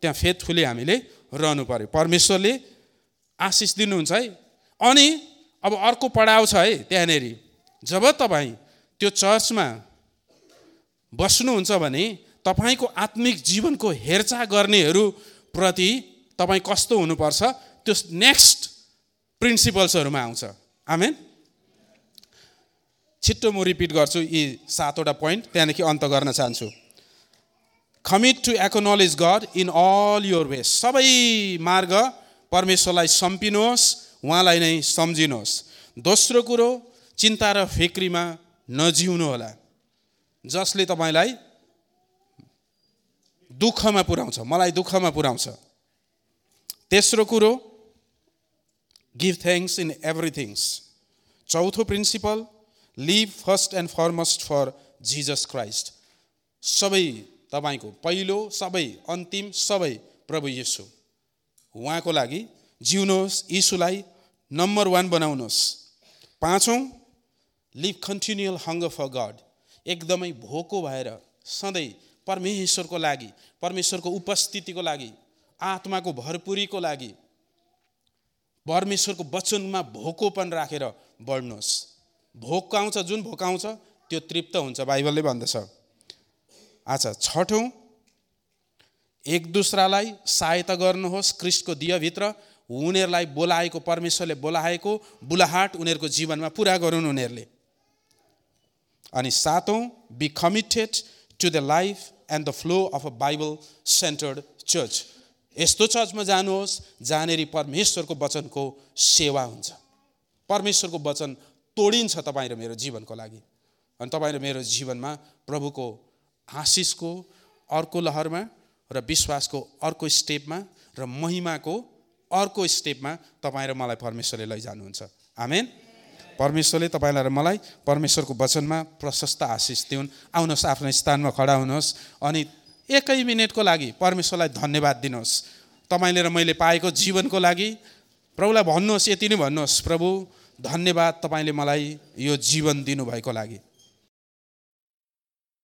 त्यहाँ फेथफुली हामीले रहनु पऱ्यो परमेश्वरले आशिष दिनुहुन्छ है। अनि अब अर्को पढाउ छ है त्यहाँनिर। जब तपाईँ त्यो चर्चमा बस्नुहुन्छ भने तपाईँको आत्मिक जीवनको हेरचाह गर्नेहरूप्रति तपाईँ कस्तो हुनुपर्छ? त्यो नेक्स्ट प्रिन्सिपल्सहरूमा आउँछ। आमेन? छिट्टो म रिपिट गर्छु यी सातवटा पोइन्ट त्यहाँदेखि अन्त गर्न चाहन्छु। Commit to acknowledge God in all your ways सबै मार्ग परमेश्वरलाई सम्पिनुहोस् उहाँलाई नै सम्झिनुहोस्। दोस्रो कुरो चिन्ता र फिक्रीमा नजिउनु होला। जसले तपाईँलाई दुःखमा पुर्याउँछ मलाई दुःखमा पुर्याउँछ। तेस्रो कुरो गिभ थ्याङ्क्स इन एभ्रिथिङ्स चौथो principle live first and foremost for Jesus Christ सबै तपाईँको पहिलो सबै अन्तिम सबै प्रभु यीशु उहाँको लागि जिउनुहोस् यीशुलाई नम्बर वान बनाउनुहोस्। पाँचौँ live continual hunger for God एकदमै भोको भएर सधैँ परमेश्वरको लागि परमेश्वरको उपस्थितिको लागि आत्माको भरपुरीको लागि परमेश्वरको वचनमा भोकोपन राखेर बढ्नुहोस्। भोक आउँछ जुन भोक आउँछ त्यो तृप्त हुन्छ बाइबलले भन्दछ। अच्छा छठौँ। एक दुसरालाई सहायता गर्नुहोस् क्रिस्टको दियभित्र। उनीहरूलाई बोलाएको परमेश्वरले बोलाएको बुलाहाट उनीहरूको जीवनमा पुरा गरून् उनीहरूले। अनि सातौँ be committed to the life and the flow of a Bible centred church यस्तो चर्चमा जानुहोस् जहाँनिर परमेश्वरको वचनको सेवा हुन्छ। परमेश्वरको वचन तोडिन्छ तपाईँ र मेरो जीवनको लागि। अनि तपाईँ र मेरो जीवनमा प्रभुको आशिषको अर्को लहरमा र विश्वासको अर्को स्टेपमा र महिमाको अर्को स्टेपमा तपाईँ र मलाई परमेश्वरले लैजानुहुन्छ। आमेन। परमेश्वरले तपाईँलाई र मलाई परमेश्वरको वचनमा प्रशस्त आशिष दिउन्। आउनुहोस् आफ्नो स्थानमा खडा हुनुहोस् अनि एकै मिनटको लागि परमेश्वरलाई धन्यवाद दिनुहोस्। तपाईँले र मैले पाएको जीवनको लागि प्रभुलाई भन्नुहोस् यति नै भन्नुहोस् प्रभु धन्यवाद तपाईँले मलाई यो जीवन दिनुभएको लागि।